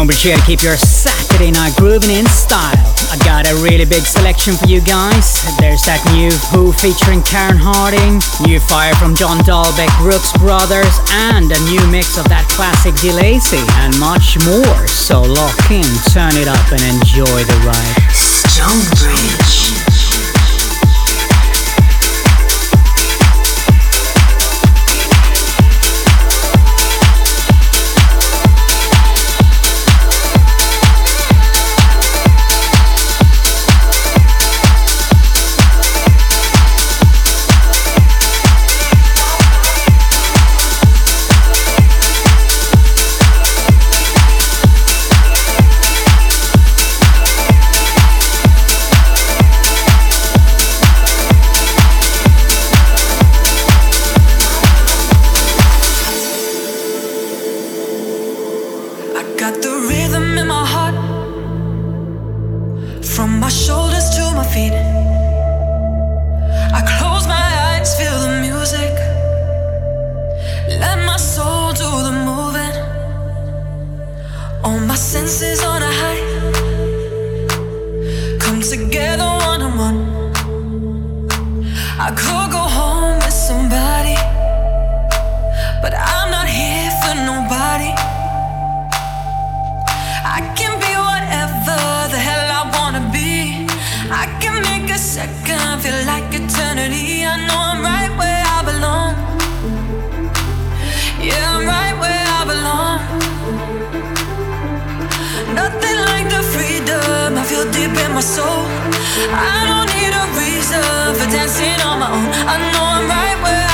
Don't be sure to keep your Saturday night grooving in style. I got a really big selection for you guys. There's that new Who featuring Karen Harding, new fire from John Dahlbeck, Brooks Brothers, and a new mix of that classic DeLacy, and much more. So lock in, turn it up, and enjoy the ride. StoneBridge. my soul. I don't need a reason for dancing on my own. I know I'm right where.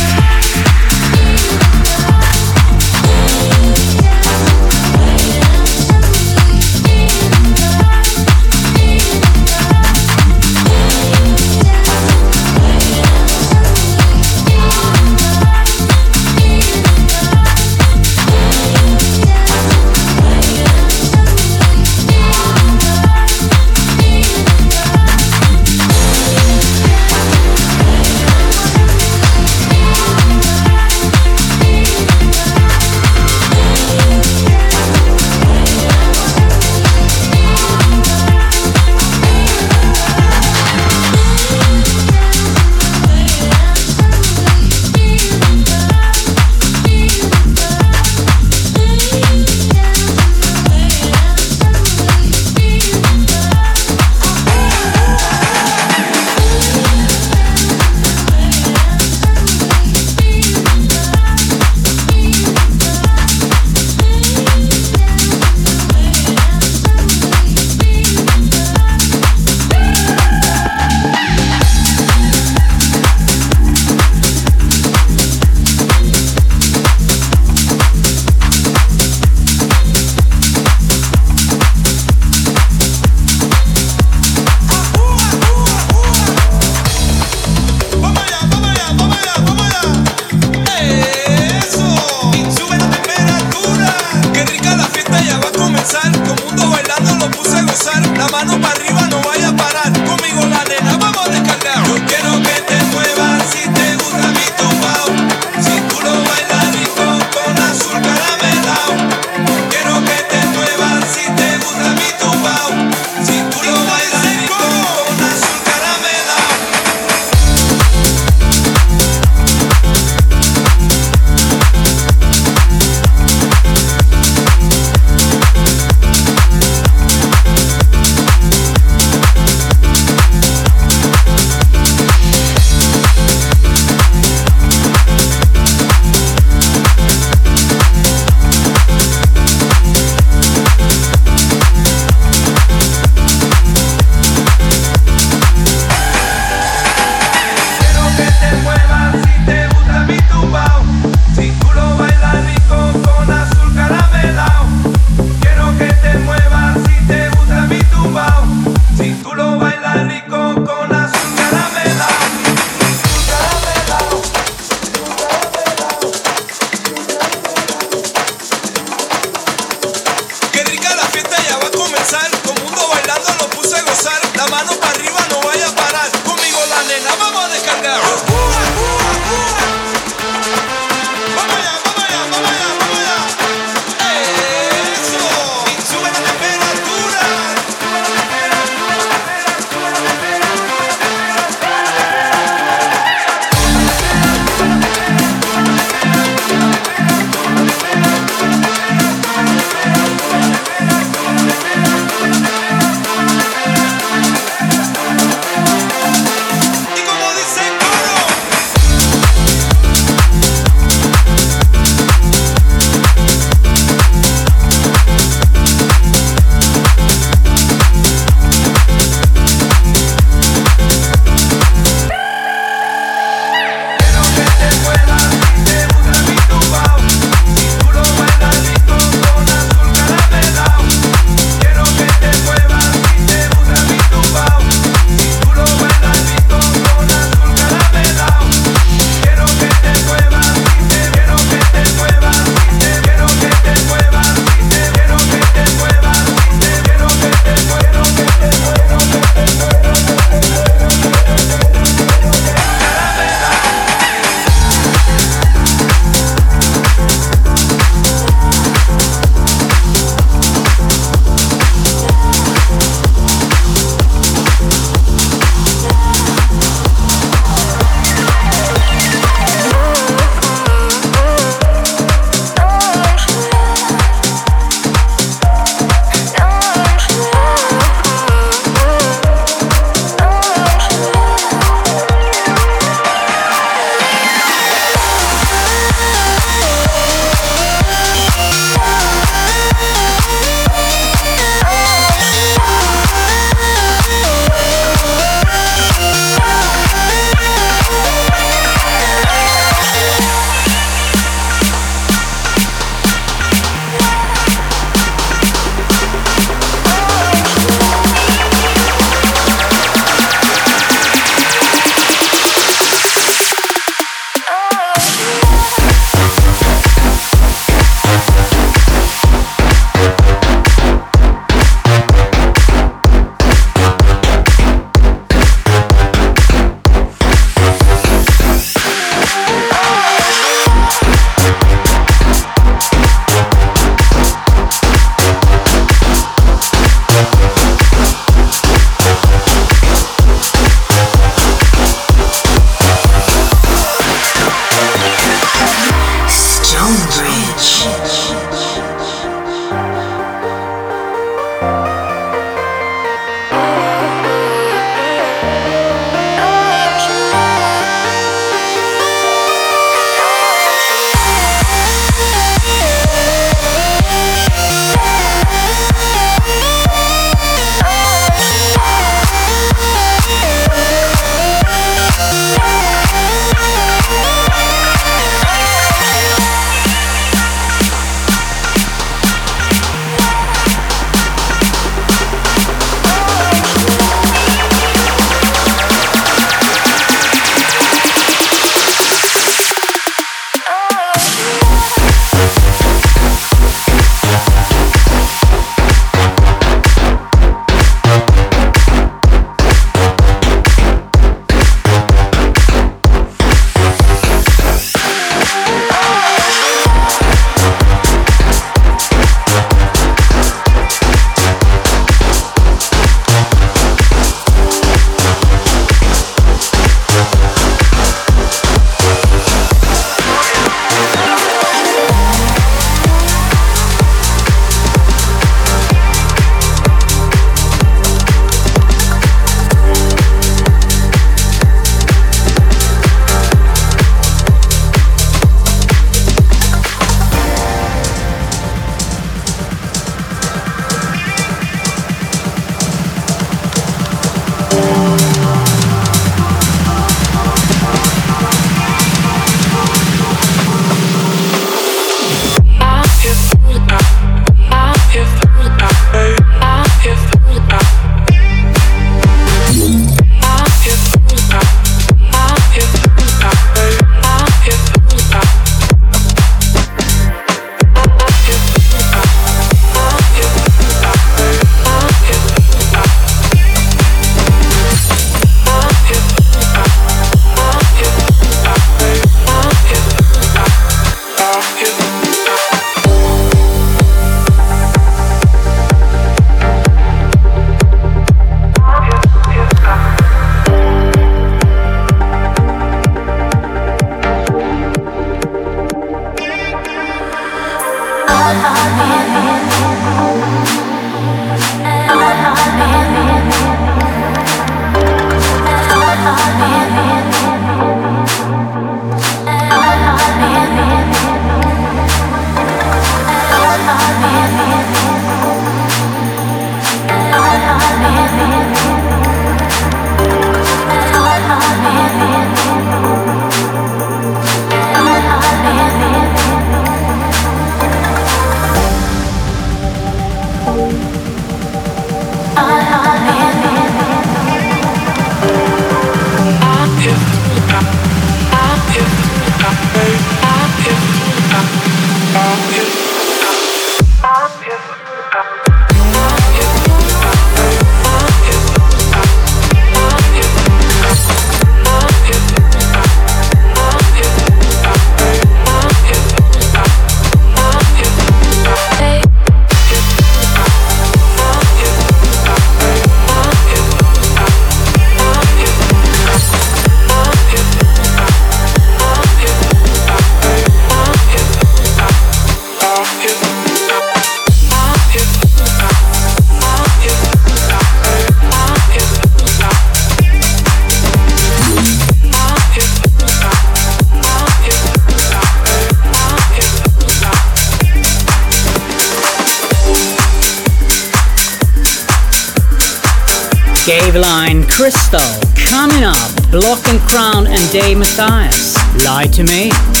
Gaveline, Crystal, coming up, Block and Crown and Dave Matthias. Lie to me.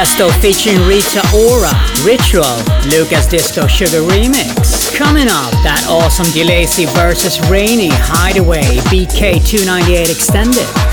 Tiesto featuring Rita Ora, Ritual, Lucas Disto Sugar Remix. Coming up, that awesome DeLacy versus Rainy Hideaway BK298 Extended.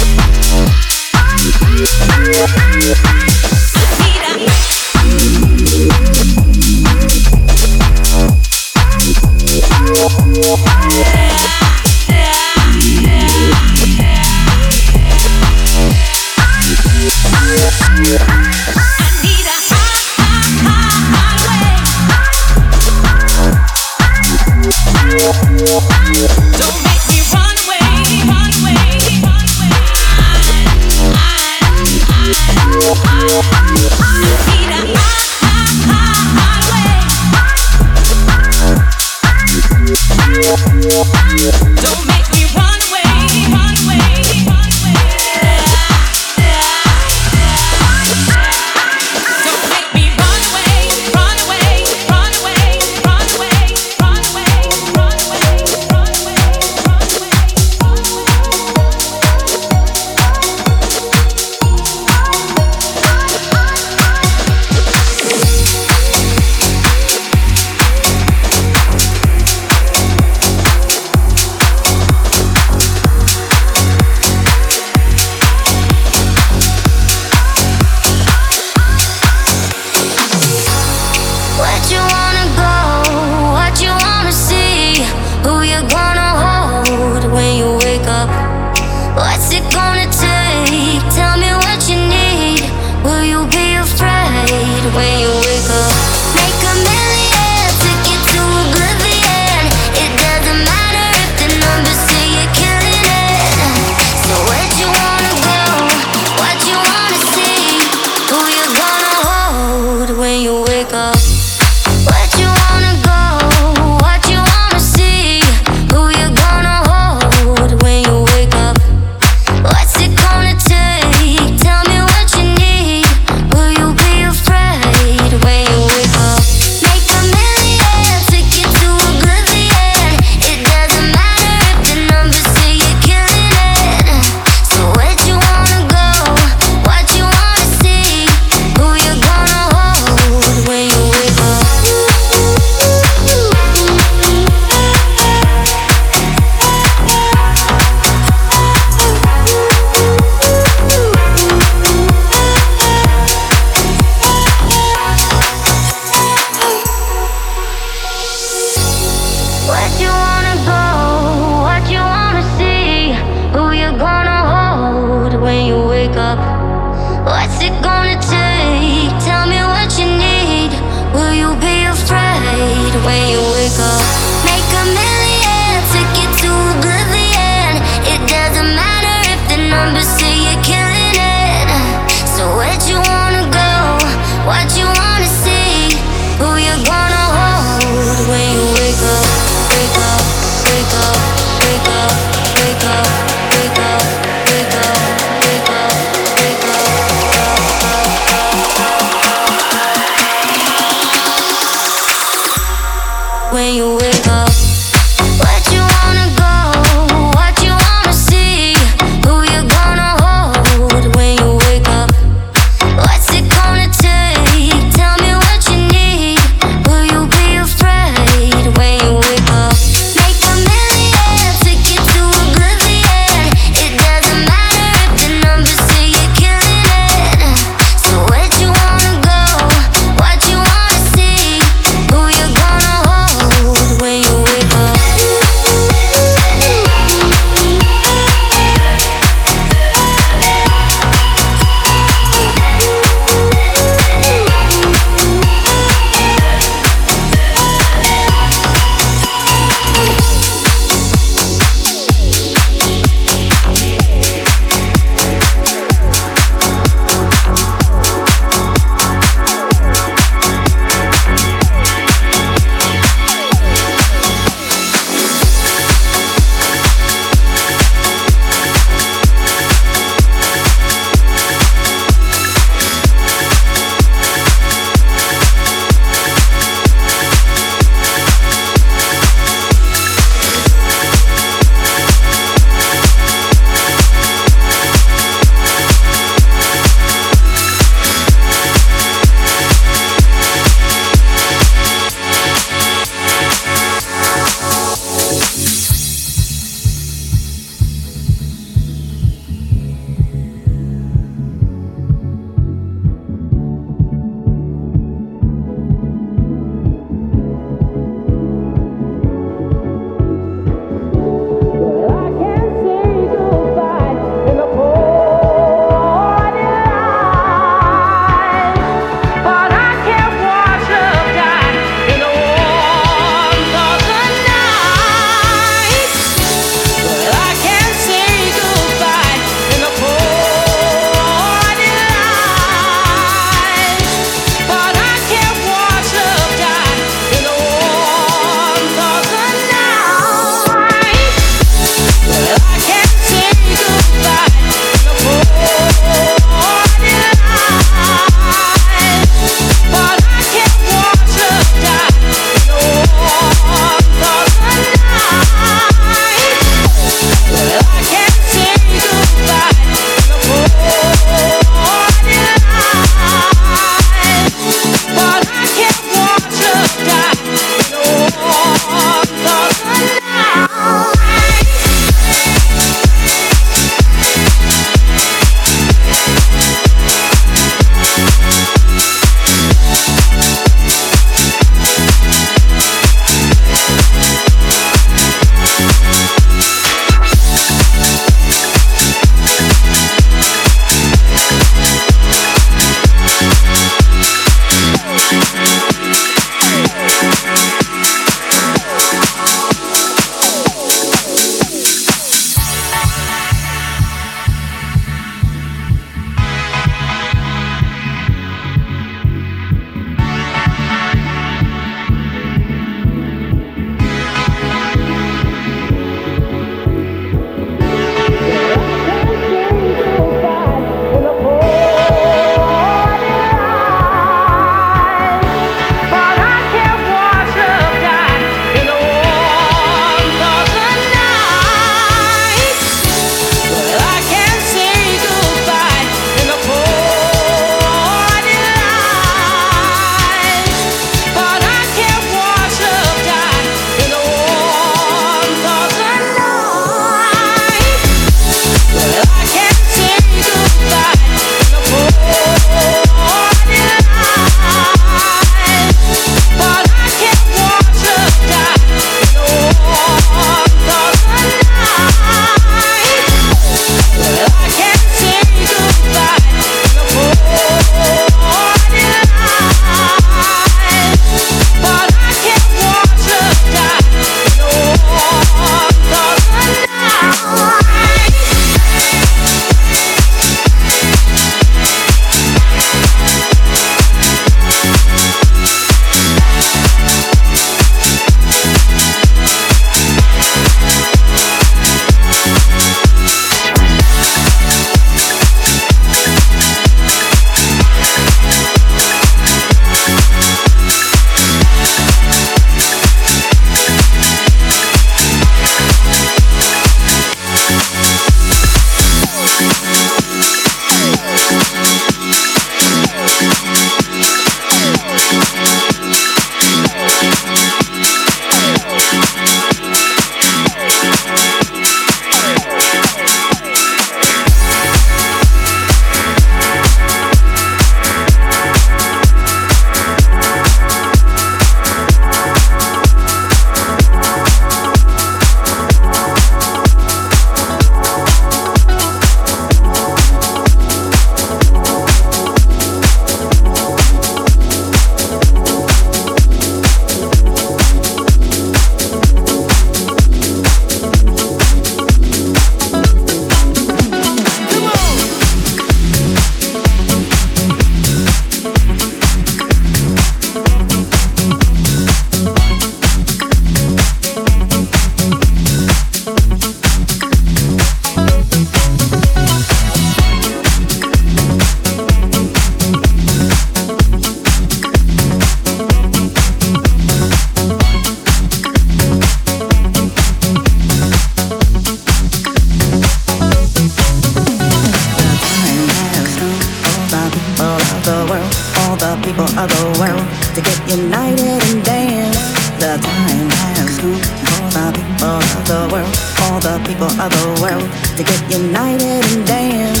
people of the world to get united and dance. The time has come for the people of the world, all the people of the world to get united and dance.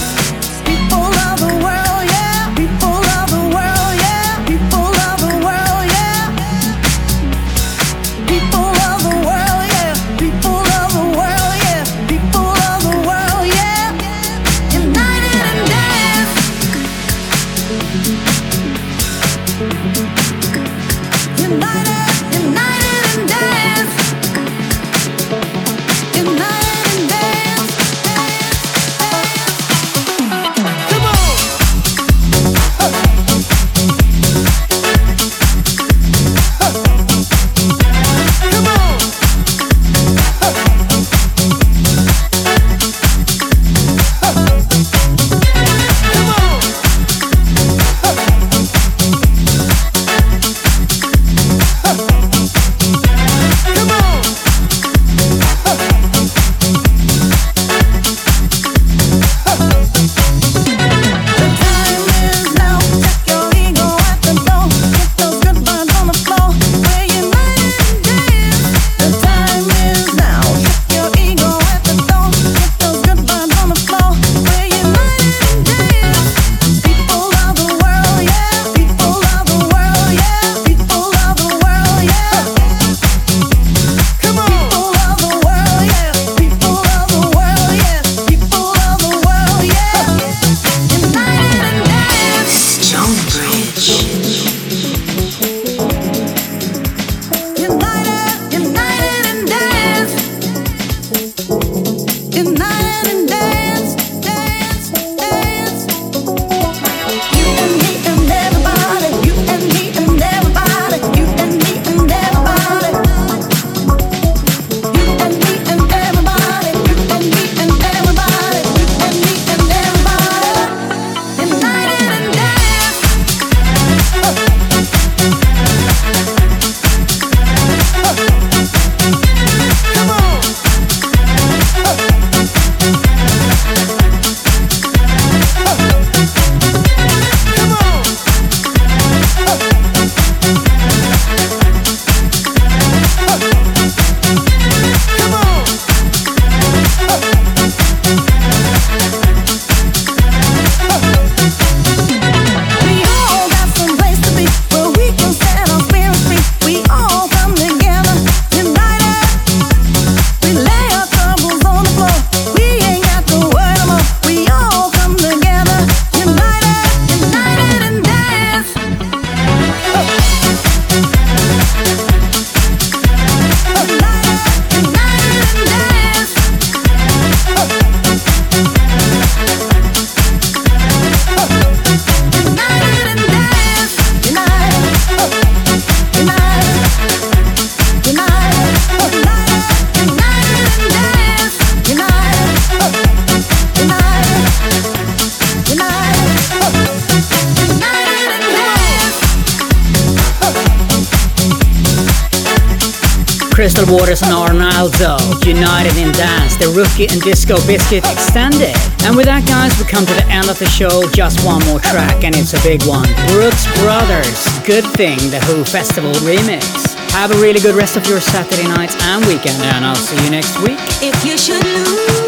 People of the world. the Rookie and Disco Biscuit Extended. And with that, guys, we come to the end of the show. Just one more track, and it's a big one Brooks Brothers, Good Thing, the Who Festival remix. Have a really good rest of your Saturday night and weekend, and I'll see you next week. If you should lose.